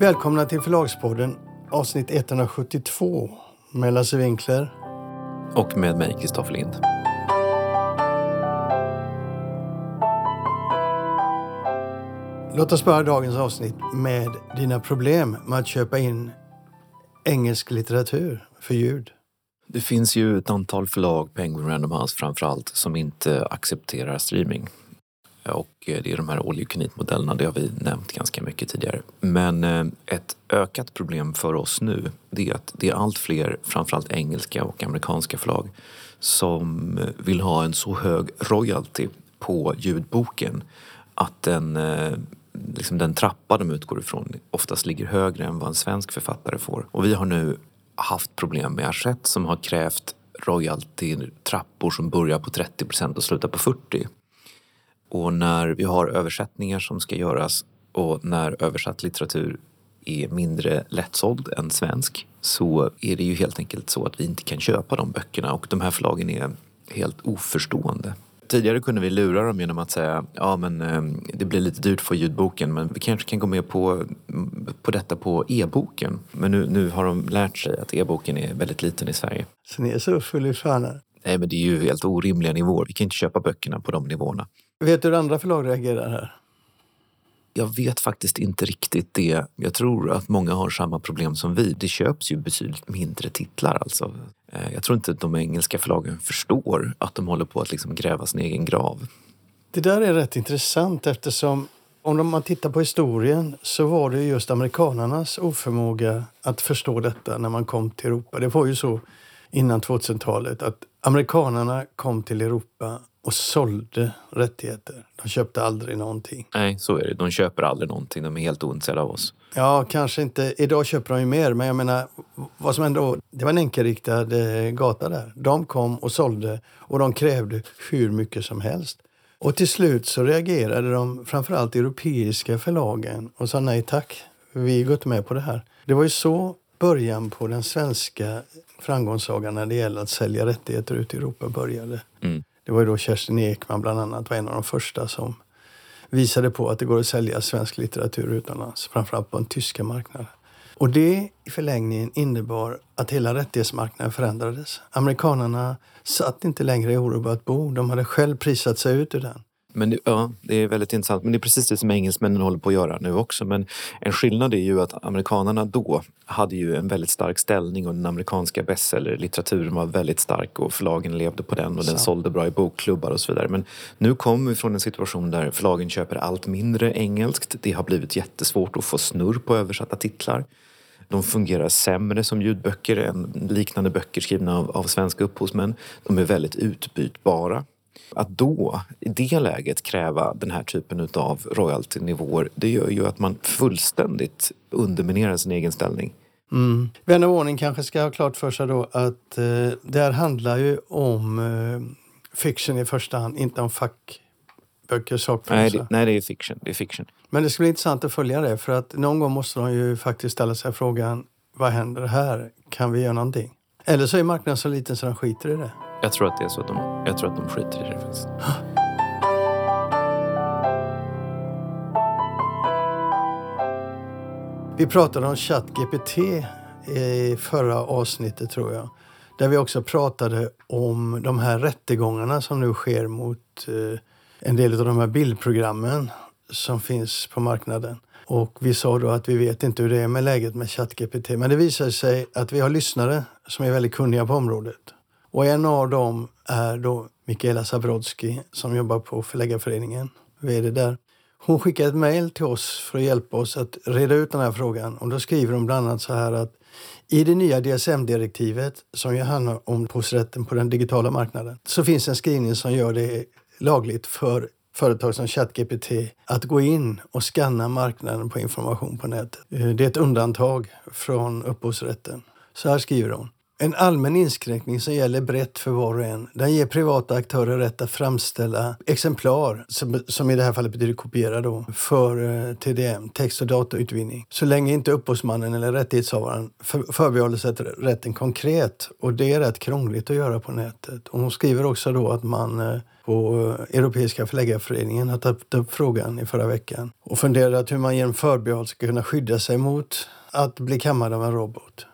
Välkomna till Förlagspodden avsnitt 172 med Lasse Winkler. Och med mig, Kristoffer Lind. Låt oss börja dagens avsnitt med dina problem med att köpa in engelsk litteratur för ljud. Det finns ju ett antal förlag, Penguin Random House framför allt, som inte accepterar streaming. Och eh, det är de här all you can modellerna det har vi nämnt ganska mycket tidigare. Men eh, ett ökat problem för oss nu, det är att det är allt fler, framförallt engelska och amerikanska förlag, som eh, vill ha en så hög royalty på ljudboken att den, liksom den trappa de utgår ifrån oftast ligger högre än vad en svensk författare får. Och vi har nu haft problem med Hachette som har krävt royalty-trappor som börjar på 30% och slutar på 40 och när vi har översättningar som ska göras och när översatt litteratur är mindre lättsåld än svensk så är det ju helt enkelt så att vi inte kan köpa de böckerna och de här förlagen är helt oförstående. Tidigare kunde vi lura dem genom att säga ja men ehm, det blir lite dyrt för ljudboken men vi kanske kan gå med på, på detta på e-boken. Men nu, nu har de lärt sig att e-boken är väldigt liten i Sverige. Så ni är så fullifråna? Nej men det är ju helt orimliga nivåer. Vi kan inte köpa böckerna på de nivåerna. Vet du hur andra förlag reagerar här? Jag vet faktiskt inte riktigt det. Jag tror att många har samma problem som vi. Det köps ju betydligt mindre titlar alltså. Eh, jag tror inte att de engelska förlagen förstår att de håller på att liksom gräva sin egen grav. Det där är rätt intressant eftersom om man tittar på historien så var det just amerikanarnas oförmåga att förstå detta när man kom till Europa. Det var ju så innan 2000-talet att amerikanarna kom till Europa och sålde rättigheter. De köpte aldrig någonting. Nej, så är det. De köper aldrig någonting. De är helt ointresserade av oss. Ja, kanske inte. Idag köper de ju mer, men jag menar, vad som ändå... Det var en enkelriktad eh, gata där. De kom och sålde och de krävde hur mycket som helst. Och till slut så reagerade de, framförallt europeiska förlagen, och sa nej tack, vi går inte med på det här. Det var ju så början på den svenska framgångssagan när det gäller att sälja rättigheter ut i Europa började. Mm. Det var ju då Kerstin Ekman bland annat var en av de första som visade på att det går att sälja svensk litteratur utomlands, framförallt på den tyska marknaden. Och det i förlängningen innebar att hela rättighetsmarknaden förändrades. Amerikanerna satt inte längre i orubbat bo. De hade själv prisat sig ut ur den. Men det, ja, det är väldigt intressant. Men det är precis det som engelsmännen håller på att göra nu också. Men en skillnad är ju att amerikanerna då hade ju en väldigt stark ställning och den amerikanska bestsellerlitteraturen var väldigt stark och förlagen levde på den och den sålde bra i bokklubbar och så vidare. Men nu kommer vi från en situation där förlagen köper allt mindre engelskt. Det har blivit jättesvårt att få snurr på översatta titlar. De fungerar sämre som ljudböcker än liknande böcker skrivna av, av svenska upphovsmän. De är väldigt utbytbara. Att då, i det läget, kräva den här typen av royaltynivåer det gör ju att man fullständigt underminerar sin egen ställning. Mm. Vän av ordning kanske ska ha klart för sig då att eh, det här handlar ju om eh, fiction i första hand, inte om fackböcker, sakprosa. Nej, det, nej, det är fiction. Det är fiction. Men det ska bli intressant att följa det för att någon gång måste de ju faktiskt ställa sig frågan vad händer här? Kan vi göra någonting? Eller så är marknaden så liten så de skiter i det. Jag tror att det är så att de, jag tror att de skiter i det faktiskt. Vi pratade om ChatGPT i förra avsnittet tror jag. Där vi också pratade om de här rättegångarna som nu sker mot eh, en del av de här bildprogrammen som finns på marknaden. Och vi sa då att vi vet inte hur det är med läget med ChatGPT. Men det visar sig att vi har lyssnare som är väldigt kunniga på området. Och en av dem är då Mikaela Zabrodsky som jobbar på Förläggarföreningen, vd där. Hon skickade ett mejl till oss för att hjälpa oss att reda ut den här frågan. Och då skriver hon bland annat så här att i det nya DSM-direktivet som ju handlar om upphovsrätten på den digitala marknaden så finns en skrivning som gör det lagligt för företag som ChatGPT att gå in och skanna marknaden på information på nätet. Det är ett undantag från upphovsrätten. Så här skriver hon en allmän inskränkning som gäller brett för var och en. Den ger privata aktörer rätt att framställa exemplar, som, som i det här fallet betyder kopiera då, för eh, TDM, text och datautvinning. Så länge inte upphovsmannen eller rättighetshavaren för, förbehåller sig rätten konkret. Och det är rätt krångligt att göra på nätet. Och hon skriver också då att man eh, på eh, Europeiska förläggarföreningen har tagit upp frågan i förra veckan och funderat hur man genom förbehåll ska kunna skydda sig mot att bli kammad av en robot.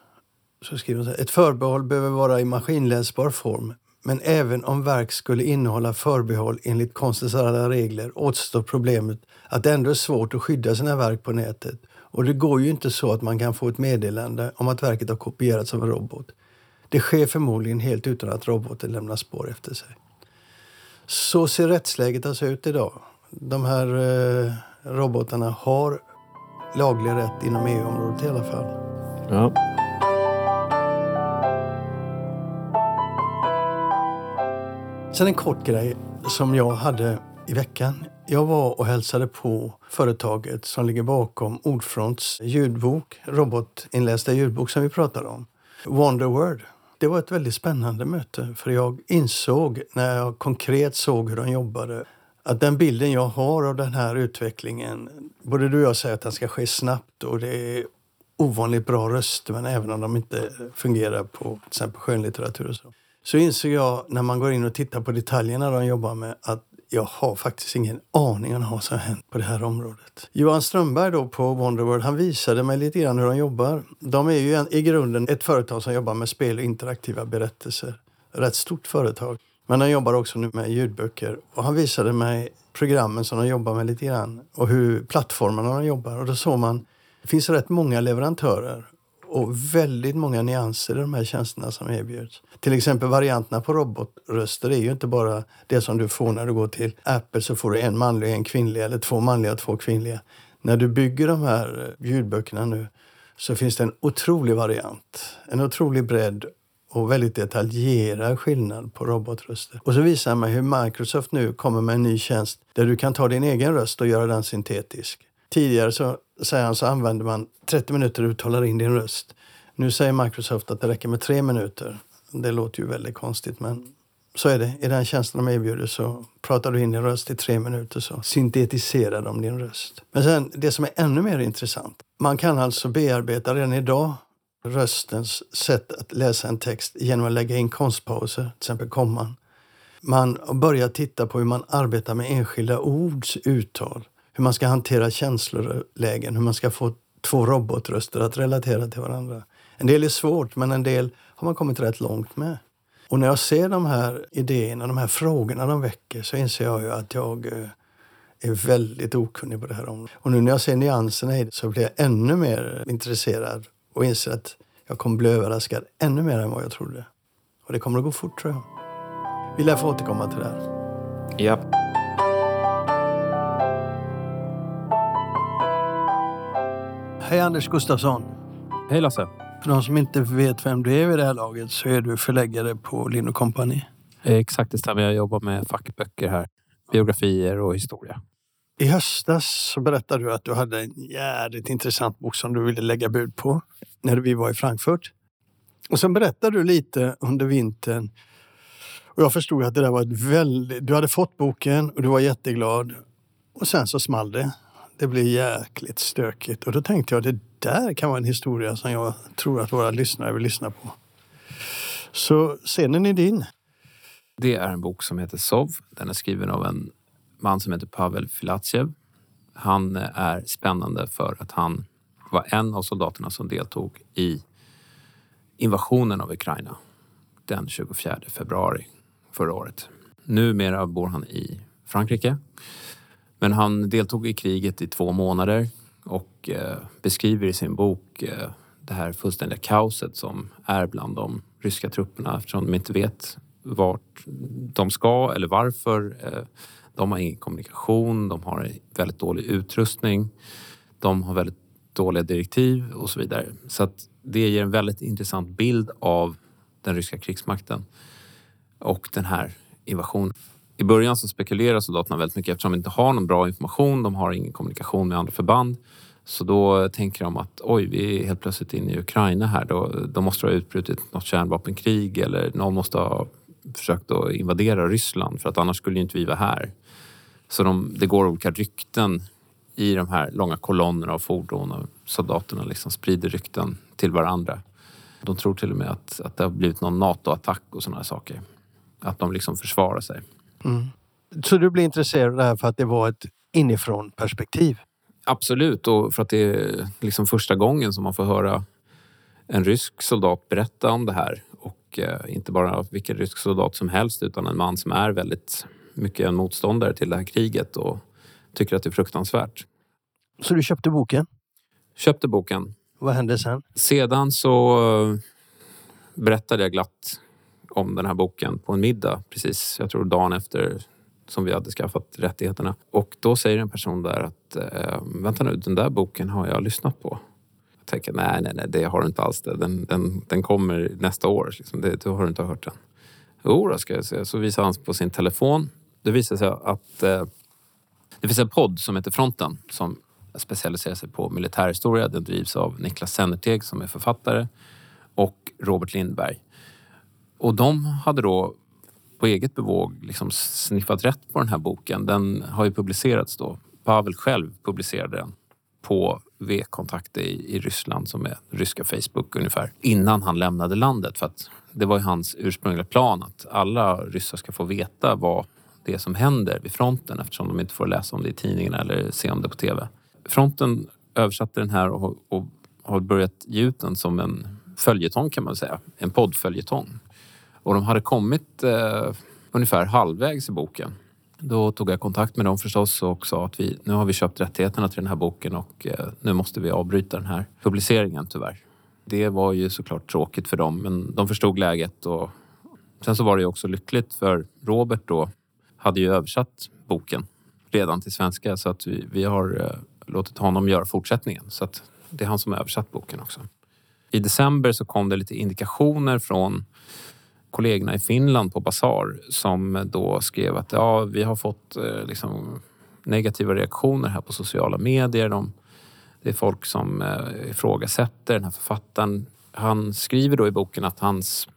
Så skriver hon så här, ett förbehåll behöver vara i maskinläsbar form men även om verk skulle innehålla förbehåll enligt konstens alla regler återstår problemet att det ändå är svårt att skydda sina verk på nätet. Och det går ju inte så att man kan få ett meddelande om att verket har kopierats av en robot. Det sker förmodligen helt utan att roboten lämnar spår efter sig. Så ser rättsläget alltså ut idag. De här eh, robotarna har laglig rätt inom EU-området i alla fall. Ja. Sen en kort grej som jag hade i veckan. Jag var och hälsade på företaget som ligger bakom Ordfronts ljudbok, robotinlästa ljudbok som vi pratade om, Wonderword. Det var ett väldigt spännande möte för jag insåg när jag konkret såg hur de jobbade att den bilden jag har av den här utvecklingen, både du och jag säger att den ska ske snabbt och det är ovanligt bra röster, men även om de inte fungerar på till exempel skönlitteratur och så. Så insåg jag när man går in och tittar på detaljerna de jobbar med att jag har faktiskt ingen aning om vad som har hänt på det här området. Johan Strömberg då på Wonderworld, han visade mig lite grann hur de jobbar. De är ju i grunden ett företag som jobbar med spel och interaktiva berättelser. Rätt stort företag. Men de jobbar också nu med ljudböcker. Och han visade mig programmen som de jobbar med lite grann och hur plattformarna de jobbar. Och då såg man, det finns rätt många leverantörer och väldigt många nyanser i de här tjänsterna som erbjuds. Till exempel varianterna på robotröster är ju inte bara det som du får när du går till Apple så får du en manlig och en kvinnlig eller två manliga och två kvinnliga. När du bygger de här eh, ljudböckerna nu så finns det en otrolig variant, en otrolig bredd och väldigt detaljerad skillnad på robotröster. Och så visar man hur Microsoft nu kommer med en ny tjänst där du kan ta din egen röst och göra den syntetisk. Tidigare så, säger han, så använder man 30 minuter och talar in din röst. Nu säger Microsoft att det räcker med tre minuter. Det låter ju väldigt konstigt men så är det. I den tjänsten de erbjuder så pratar du in din röst i tre minuter så syntetiserar de din röst. Men sen det som är ännu mer intressant. Man kan alltså bearbeta redan idag röstens sätt att läsa en text genom att lägga in konstpauser, till exempel komman. Man börjar titta på hur man arbetar med enskilda ords uttal, hur man ska hantera känslolägen, hur man ska få två robotröster att relatera till varandra. En del är svårt, men en del har man kommit rätt långt med. Och när jag ser de här idéerna, de här frågorna de väcker, så inser jag ju att jag eh, är väldigt okunnig på det här området. Och nu när jag ser nyanserna i det så blir jag ännu mer intresserad och inser att jag kommer bli överraskad ännu mer än vad jag trodde. Och det kommer att gå fort tror jag. Vi lär få återkomma till det här. Ja. Hej Anders Gustafsson. Hej Lasse. För de som inte vet vem du är vid det här laget så är du förläggare på Lind Company. Exakt, det stämmer. Jag jobbar med fackböcker här. Biografier och historia. I höstas så berättade du att du hade en jävligt intressant bok som du ville lägga bud på när vi var i Frankfurt. Och sen berättade du lite under vintern. Och jag förstod att det där var ett väldigt... Du hade fått boken och du var jätteglad. Och sen så small det. Det blir jäkligt stökigt. Och då tänkte jag det där kan vara en historia som jag tror att våra lyssnare vill lyssna på. Så scenen är din. Det är en bok som heter Sov. Den är skriven av en man som heter Pavel Filatjev. Han är spännande för att han var en av soldaterna som deltog i invasionen av Ukraina den 24 februari förra året. Numera bor han i Frankrike. Men han deltog i kriget i två månader och eh, beskriver i sin bok eh, det här fullständiga kaoset som är bland de ryska trupperna eftersom de inte vet vart de ska eller varför. Eh, de har ingen kommunikation, de har väldigt dålig utrustning, de har väldigt dåliga direktiv och så vidare. Så att det ger en väldigt intressant bild av den ryska krigsmakten och den här invasionen. I början så spekulerar soldaterna väldigt mycket eftersom de inte har någon bra information, de har ingen kommunikation med andra förband. Så då tänker de att oj, vi är helt plötsligt inne i Ukraina här. Då, då måste det ha utbrutit något kärnvapenkrig eller någon måste ha försökt att invadera Ryssland för att annars skulle ju inte vi vara här. Så de, det går olika rykten i de här långa kolonnerna av fordon och soldaterna liksom sprider rykten till varandra. De tror till och med att, att det har blivit någon NATO-attack och sådana saker. Att de liksom försvarar sig. Mm. Så du blir intresserad av det här för att det var ett inifrån perspektiv? Absolut, och för att det är liksom första gången som man får höra en rysk soldat berätta om det här. Och eh, inte bara vilken rysk soldat som helst utan en man som är väldigt mycket en motståndare till det här kriget och tycker att det är fruktansvärt. Så du köpte boken? Köpte boken. Vad hände sen? Sedan så eh, berättade jag glatt om den här boken på en middag precis, jag tror dagen efter som vi hade skaffat rättigheterna. Och då säger en person där att eh, vänta nu, den där boken har jag lyssnat på. Jag tänker nej, nej, nej, det har du inte alls. Det. Den, den, den kommer nästa år. Liksom. Det, du har inte hört den. Jo, då ska jag säga. Så visar han på sin telefon. Det visar sig att eh, det finns en podd som heter Fronten som specialiserar sig på militärhistoria. Den drivs av Niklas Sennerteg som är författare och Robert Lindberg. Och de hade då på eget bevåg liksom sniffat rätt på den här boken. Den har ju publicerats då. Pavel själv publicerade den på V-kontakter i, i Ryssland som är ryska Facebook ungefär innan han lämnade landet. För att det var ju hans ursprungliga plan att alla ryssar ska få veta vad det är som händer vid fronten eftersom de inte får läsa om det i tidningarna eller se om det på TV. Fronten översatte den här och, och har börjat ge ut den som en följetong kan man säga. En poddföljetong. Och de hade kommit eh, ungefär halvvägs i boken. Då tog jag kontakt med dem förstås och sa att vi, nu har vi köpt rättigheterna till den här boken och eh, nu måste vi avbryta den här publiceringen tyvärr. Det var ju såklart tråkigt för dem men de förstod läget och sen så var det ju också lyckligt för Robert då hade ju översatt boken redan till svenska så att vi, vi har eh, låtit honom göra fortsättningen. Så att det är han som har översatt boken också. I december så kom det lite indikationer från kollegorna i Finland på Basar som då skrev att ja, vi har fått eh, liksom, negativa reaktioner här på sociala medier. De, det är folk som eh, ifrågasätter den här författaren. Han skriver då i boken att hans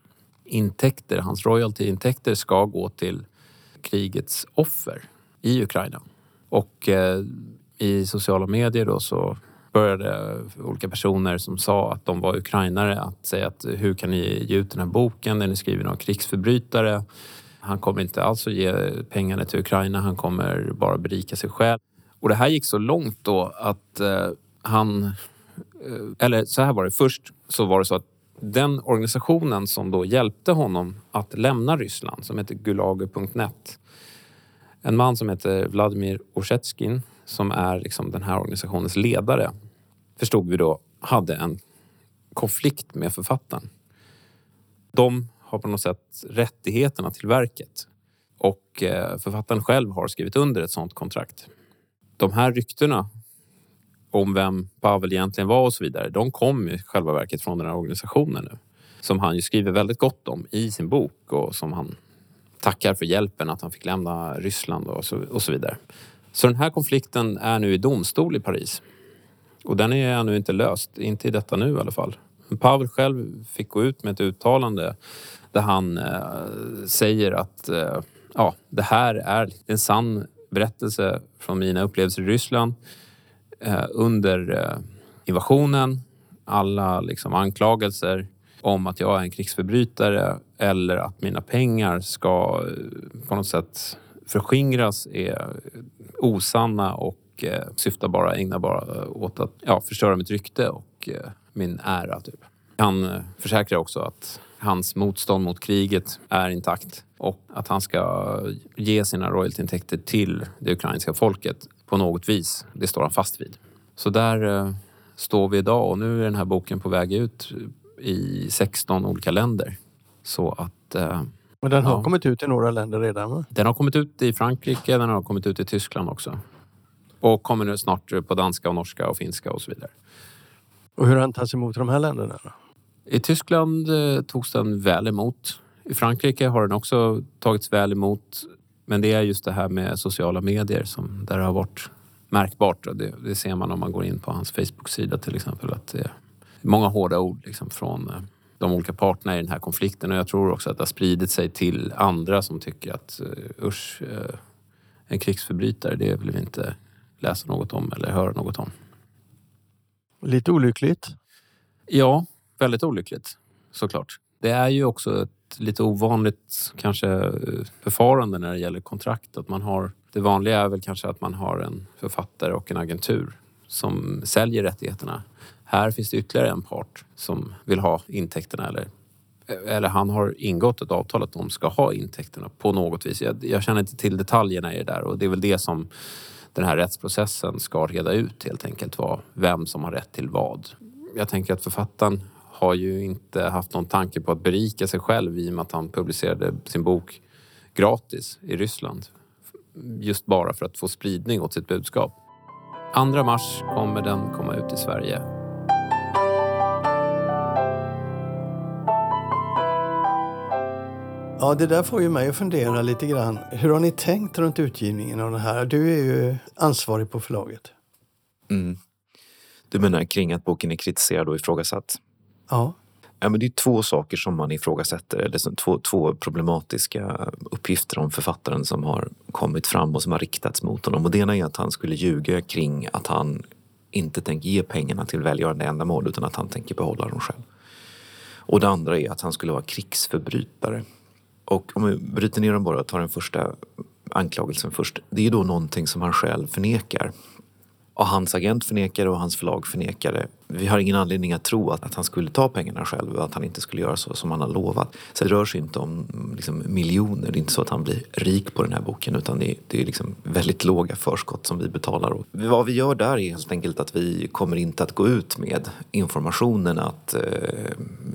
intäkter, hans royaltyintäkter ska gå till krigets offer i Ukraina. Och eh, i sociala medier då så började olika personer som sa att de var ukrainare att säga att hur kan ni ge ut den här boken? Den är skriven av krigsförbrytare. Han kommer inte alls att ge pengarna till Ukraina. Han kommer bara berika sig själv. Och det här gick så långt då att eh, han... Eh, eller så här var det. Först så var det så att den organisationen som då hjälpte honom att lämna Ryssland, som heter Gulager.net. En man som heter Vladimir Orsetskin som är liksom den här organisationens ledare, förstod vi då, hade en konflikt med författaren. De har på något sätt rättigheterna till verket och eh, författaren själv har skrivit under ett sådant kontrakt. De här ryktena om vem Pavel egentligen var och så vidare, de kom i själva verket från den här organisationen nu. Som han ju skriver väldigt gott om i sin bok och som han tackar för hjälpen att han fick lämna Ryssland och så, och så vidare. Så den här konflikten är nu i domstol i Paris. Och den är ännu inte löst, inte i detta nu i alla fall. Men Pavel själv fick gå ut med ett uttalande där han eh, säger att eh, ja, det här är en sann berättelse från mina upplevelser i Ryssland eh, under eh, invasionen. Alla liksom, anklagelser om att jag är en krigsförbrytare eller att mina pengar ska eh, på något sätt förskingras är osanna och eh, syftar bara, ägnar bara eh, åt att ja, förstöra mitt rykte och eh, min ära. Typ. Han eh, försäkrar också att hans motstånd mot kriget är intakt och att han ska ge sina royaltyintäkter till det ukrainska folket på något vis. Det står han fast vid. Så där eh, står vi idag och nu är den här boken på väg ut i 16 olika länder. Så att eh, men den har ja. kommit ut i några länder redan? Va? Den har kommit ut i Frankrike, den har kommit ut i Tyskland också. Och kommer nu snart på danska, och norska och finska och så vidare. Och hur har den tagits emot i de här länderna? Då? I Tyskland eh, togs den väl emot. I Frankrike har den också tagits väl emot. Men det är just det här med sociala medier som där det har varit märkbart. Det, det, ser man om man går in på hans Facebook-sida till exempel. Att det är många hårda ord liksom från eh, de olika parterna i den här konflikten. Och jag tror också att det har spridit sig till andra som tycker att uh, usch, uh, en krigsförbrytare, det vill vi inte läsa något om eller höra något om. Lite olyckligt. Ja, väldigt olyckligt såklart. Det är ju också ett lite ovanligt kanske förfarande när det gäller kontrakt. Att man har, det vanliga är väl kanske att man har en författare och en agentur som säljer rättigheterna. Här finns det ytterligare en part som vill ha intäkterna eller, eller han har ingått ett avtal att de ska ha intäkterna på något vis. Jag, jag känner inte till detaljerna i det där och det är väl det som den här rättsprocessen ska reda ut helt enkelt. Vad, vem som har rätt till vad. Jag tänker att författaren har ju inte haft någon tanke på att berika sig själv i och med att han publicerade sin bok gratis i Ryssland. Just bara för att få spridning åt sitt budskap. 2 mars kommer den komma ut i Sverige. Ja, det där får ju mig att fundera lite grann. Hur har ni tänkt runt utgivningen av det här? Du är ju ansvarig på förlaget. Mm. Du menar kring att boken är kritiserad och ifrågasatt? Ja. Ja, men det är två saker som man ifrågasätter, eller två, två problematiska uppgifter om författaren som har kommit fram och som har riktats mot honom. Och det ena är att han skulle ljuga kring att han inte tänker ge pengarna till välgörande ändamål utan att han tänker behålla dem själv. Och det andra är att han skulle vara krigsförbrytare. Och om vi bryter ner dem bara och tar den första anklagelsen först. Det är då någonting som han själv förnekar. Och hans agent förnekar det och hans förlag förnekar det. Vi har ingen anledning att tro att, att han skulle ta pengarna själv och att han inte skulle göra så som han har lovat. Så det rör sig inte om liksom, miljoner. Det är inte så att han blir rik på den här boken utan det är, det är liksom väldigt låga förskott som vi betalar. Och vad vi gör där är helt enkelt att vi kommer inte att gå ut med informationen att eh,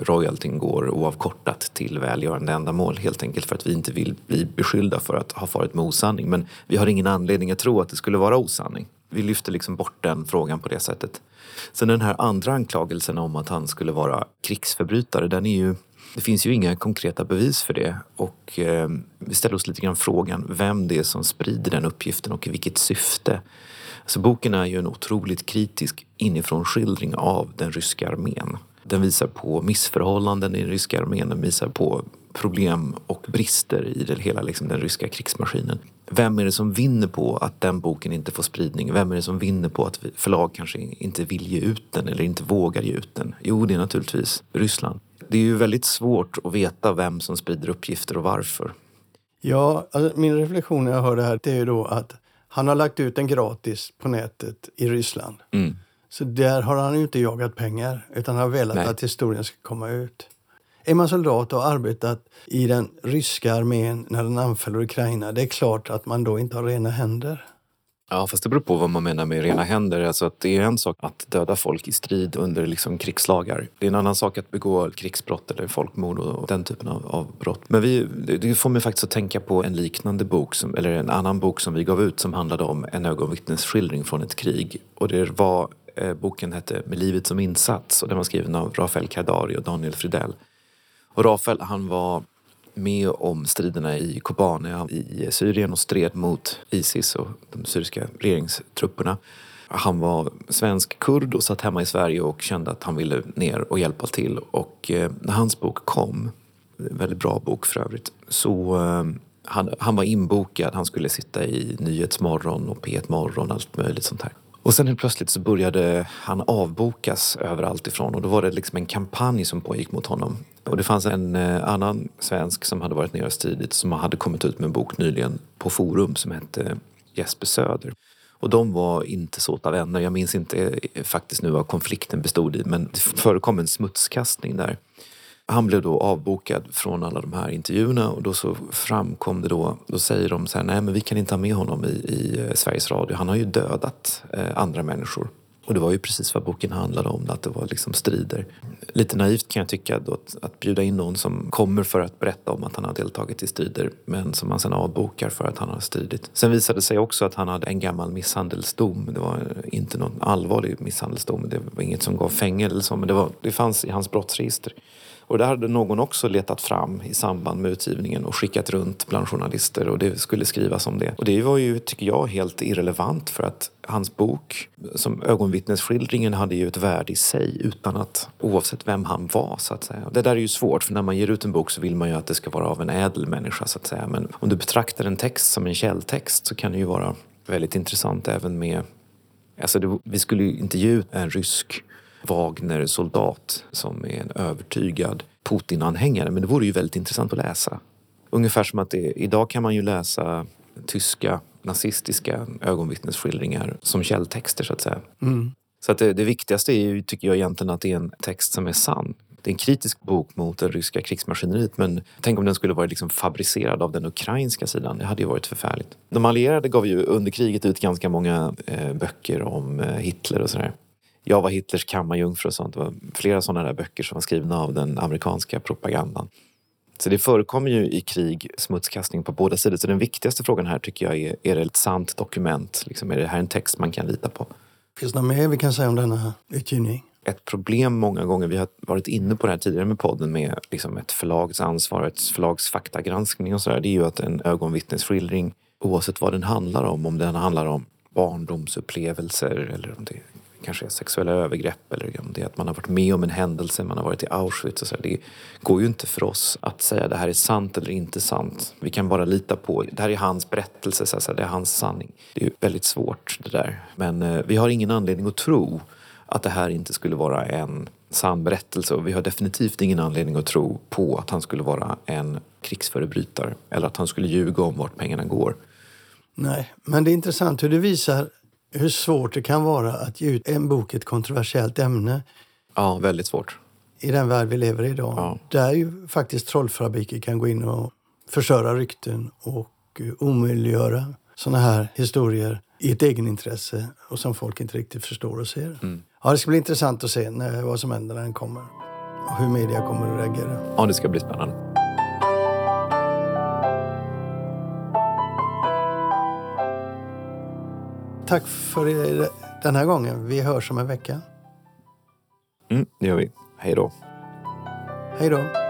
royaltyn går oavkortat till välgörande ändamål helt enkelt för att vi inte vill bli beskyllda för att ha farit med osanning. Men vi har ingen anledning att tro att det skulle vara osanning. Vi lyfter liksom bort den frågan på det sättet. Sen den här andra anklagelsen om att han skulle vara krigsförbrytare, den är ju det finns ju inga konkreta bevis för det och eh, vi ställer oss lite grann frågan vem det är som sprider den uppgiften och i vilket syfte. Alltså boken är ju en otroligt kritisk inifrån skildring av den ryska armén. Den visar på missförhållanden i den ryska armén, den visar på problem och brister i det, hela liksom, den ryska krigsmaskinen. Vem är det som vinner på att den boken inte får spridning? Vem är det som vinner på att förlag kanske inte vill ge ut den eller inte vågar ge ut den? Jo, det är naturligtvis Ryssland. Det är ju väldigt svårt att veta vem som sprider uppgifter och varför. Ja, alltså min reflektion när jag hör det här det är ju då att han har lagt ut den gratis på nätet i Ryssland. Mm. Så där har han ju inte jagat pengar utan har velat Nej. att historien ska komma ut. Är man soldat och har arbetat i den ryska armén när den anfaller Ukraina, det är klart att man då inte har rena händer. Ja, fast det beror på vad man menar med rena händer. Alltså att det är en sak att döda folk i strid under liksom krigslagar. Det är en annan sak att begå krigsbrott eller folkmord och den typen av, av brott. Men vi, det får mig faktiskt att tänka på en liknande bok, som, eller en annan bok som vi gav ut som handlade om en ögonvittnesskildring från ett krig. Och det var, eh, boken hette Med livet som insats och den var skriven av Rafael Kadari och Daniel Fridell. Och Rafael han var med om striderna i Kobane i Syrien och stred mot Isis och de syriska regeringstrupperna. Han var svensk kurd och satt hemma i Sverige och kände att han ville ner och hjälpa till. Och eh, när hans bok kom, en väldigt bra bok för övrigt, så eh, han, han var inbokad. Han skulle sitta i Nyhetsmorgon och P1 Morgon och allt möjligt sånt här. Och sen helt plötsligt så började han avbokas överallt ifrån och då var det liksom en kampanj som pågick mot honom. Och det fanns en eh, annan svensk som hade varit nere och stridit som hade kommit ut med en bok nyligen på Forum som hette Jesper Söder. Och de var inte såta vänner. Jag minns inte eh, faktiskt nu vad konflikten bestod i men det förekom en smutskastning där. Han blev då avbokad från alla de här intervjuerna och då så framkom det då, då säger de så här, nej men vi kan inte ha med honom i, i eh, Sveriges Radio. Han har ju dödat eh, andra människor. Och det var ju precis vad boken handlade om, att det var liksom strider. Lite naivt kan jag tycka då att, att bjuda in någon som kommer för att berätta om att han har deltagit i strider men som man sen avbokar för att han har stridit. Sen visade det sig också att han hade en gammal misshandelsdom. Det var inte någon allvarlig misshandelsdom. Det var inget som gav fängelse men det, var, det fanns i hans brottsregister. Och det hade någon också letat fram i samband med utgivningen och skickat runt bland journalister och det skulle skrivas om det. Och det var ju, tycker jag, helt irrelevant för att hans bok, som ögonvittnesskildringen, hade ju ett värde i sig utan att, oavsett vem han var så att säga. Det där är ju svårt för när man ger ut en bok så vill man ju att det ska vara av en ädel människa så att säga. Men om du betraktar en text som en källtext så kan det ju vara väldigt intressant även med Alltså det, vi skulle ju inte ge ut en rysk Wagner-soldat som är en övertygad Putin-anhängare men det vore ju väldigt intressant att läsa. Ungefär som att det, idag kan man ju läsa tyska nazistiska ögonvittnesskildringar som källtexter så att säga. Mm. Så att det, det, viktigaste är ju, tycker jag egentligen att det är en text som är sann. Det är en kritisk bok mot det ryska krigsmaskineriet men tänk om den skulle varit liksom fabricerad av den ukrainska sidan. Det hade ju varit förfärligt. De allierade gav ju under kriget ut ganska många eh, böcker om eh, Hitler och sådär. Jag var Hitlers kammarjungfru och sånt. Det var flera sådana där böcker som var skrivna av den amerikanska propagandan. Så det förekommer ju i krig smutskastning på båda sidor. Så den viktigaste frågan här tycker jag är, är det ett sant dokument? Liksom, är det här en text man kan lita på? Finns det något mer vi kan säga om denna utgivning? Ett problem många gånger, vi har varit inne på det här tidigare med podden med liksom ett förlags ansvar, ett förlags faktagranskning och sådär. Det är ju att en ögonvittnesskildring, oavsett vad den handlar om, om den handlar om barndomsupplevelser eller om det kanske är sexuella övergrepp eller om det är att man har varit med om en händelse, man har varit i Auschwitz och så. Det går ju inte för oss att säga det här är sant eller inte sant. Vi kan bara lita på, det här är hans berättelse, så det är hans sanning. Det är ju väldigt svårt det där. Men eh, vi har ingen anledning att tro att det här inte skulle vara en sann berättelse och vi har definitivt ingen anledning att tro på att han skulle vara en krigsförebrytare eller att han skulle ljuga om vart pengarna går. Nej, men det är intressant hur det visar hur svårt det kan vara att ge ut en bok i ett kontroversiellt ämne. Ja, väldigt svårt. I den värld vi lever i idag. Ja. Där ju faktiskt trollfabriker kan gå in och förstöra rykten och eh, omöjliggöra såna här historier i ett egenintresse och som folk inte riktigt förstår och ser. Mm. Ja, det ska bli intressant att se när, vad som händer när den kommer och hur media kommer att reagera. Ja, det ska bli spännande. Tack för den här gången. Vi hörs om en vecka. Mm, det gör vi. Hej då. Hej då.